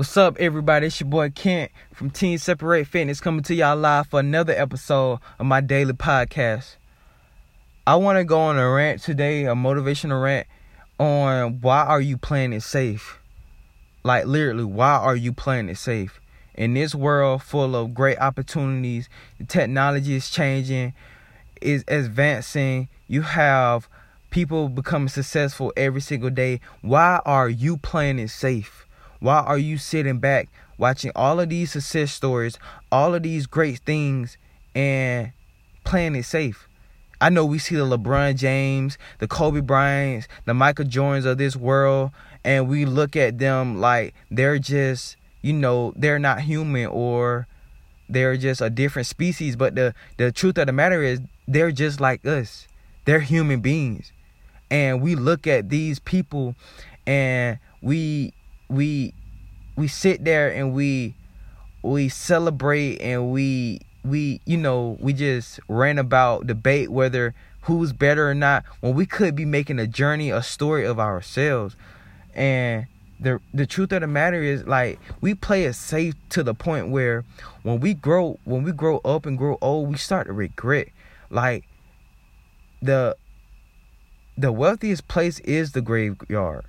What's up, everybody? It's your boy Kent from Team Separate Fitness coming to y'all live for another episode of my daily podcast. I want to go on a rant today, a motivational rant on why are you playing it safe? Like literally, why are you playing it safe? In this world full of great opportunities, the technology is changing, is advancing. You have people becoming successful every single day. Why are you playing it safe? Why are you sitting back watching all of these success stories, all of these great things, and playing it safe? I know we see the LeBron James, the Kobe Bryants, the Michael Jordans of this world, and we look at them like they're just, you know, they're not human or they're just a different species. But the, the truth of the matter is, they're just like us. They're human beings. And we look at these people and we we we sit there and we we celebrate and we we you know we just rant about debate whether who's better or not when we could be making a journey a story of ourselves. And the the truth of the matter is like we play it safe to the point where when we grow when we grow up and grow old we start to regret. Like the the wealthiest place is the graveyard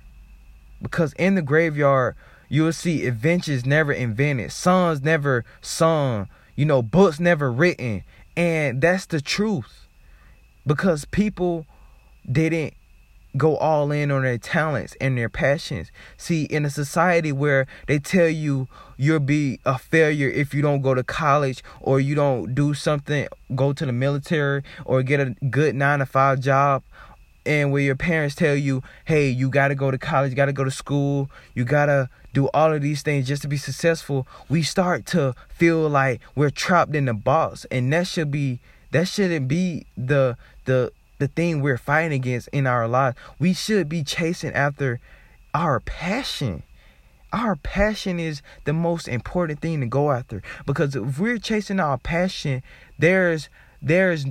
because in the graveyard, you'll see adventures never invented, songs never sung, you know, books never written. And that's the truth. Because people didn't go all in on their talents and their passions. See, in a society where they tell you you'll be a failure if you don't go to college or you don't do something, go to the military or get a good nine to five job and where your parents tell you, hey, you got to go to college, you got to go to school, you got to do all of these things just to be successful, we start to feel like we're trapped in the box. And that should be, that shouldn't be the, the, the thing we're fighting against in our lives. We should be chasing after our passion. Our passion is the most important thing to go after because if we're chasing our passion, there's there's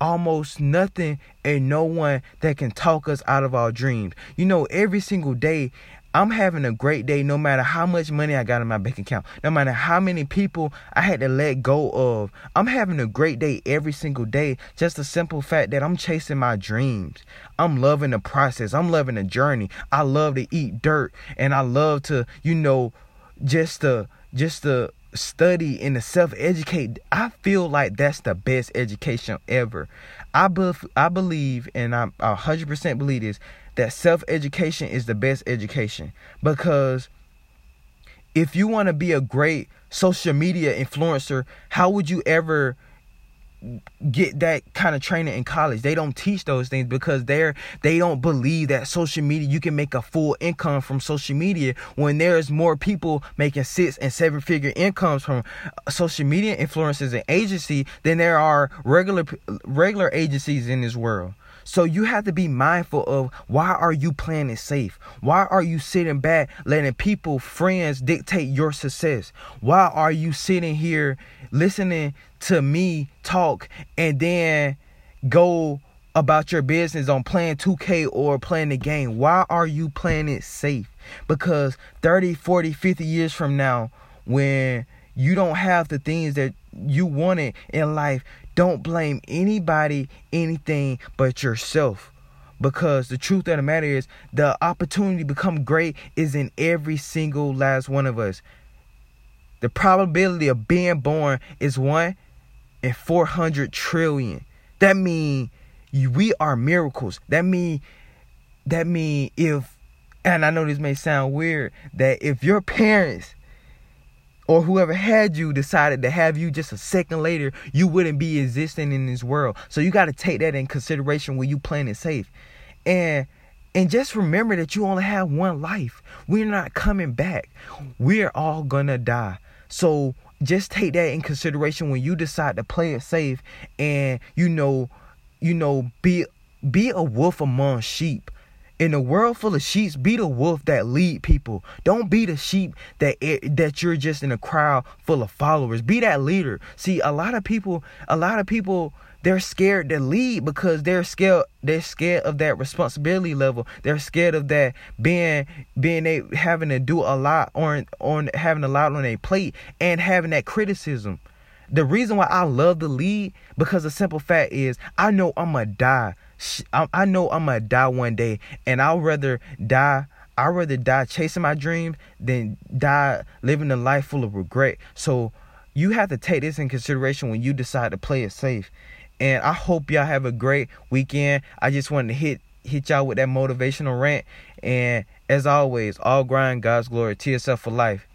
almost nothing and no one that can talk us out of our dreams. You know, every single day, I'm having a great day no matter how much money I got in my bank account, no matter how many people I had to let go of. I'm having a great day every single day. Just the simple fact that I'm chasing my dreams. I'm loving the process. I'm loving the journey. I love to eat dirt and I love to, you know, just to just to study and to self educate, I feel like that's the best education ever. I be, I believe, and I 100% believe this, that self education is the best education because if you want to be a great social media influencer, how would you ever get that kind of training in college. They don't teach those things because they're they don't believe that social media you can make a full income from social media when there's more people making six and seven figure incomes from social media influencers and agency than there are regular regular agencies in this world. So you have to be mindful of why are you playing it safe? Why are you sitting back letting people, friends dictate your success? Why are you sitting here listening to me talk and then go about your business on playing 2K or playing the game? Why are you playing it safe? Because 30, 40, 50 years from now, when you don't have the things that you wanted in life, don't blame anybody, anything but yourself. Because the truth of the matter is, the opportunity to become great is in every single last one of us. The probability of being born is one in 400 trillion. That mean we are miracles. That mean that mean if and I know this may sound weird that if your parents or whoever had you decided to have you just a second later, you wouldn't be existing in this world. So you got to take that in consideration when you playing it safe. And and just remember that you only have one life. We're not coming back. We're all gonna die. So just take that in consideration when you decide to play it safe and you know, you know, be be a wolf among sheep. In a world full of sheep, be the wolf that lead people. Don't be the sheep that it, that you're just in a crowd full of followers. Be that leader. See, a lot of people, a lot of people they're scared to lead because they're scared they're scared of that responsibility level they're scared of that being being a having to do a lot on on having a lot on a plate and having that criticism the reason why i love the lead because the simple fact is i know i'm gonna die i know i'm gonna die one day and i'd rather die i'd rather die chasing my dreams than die living a life full of regret so you have to take this in consideration when you decide to play it safe and I hope y'all have a great weekend. I just wanted to hit hit y'all with that motivational rant. And as always, all grind, God's glory, TSF for life.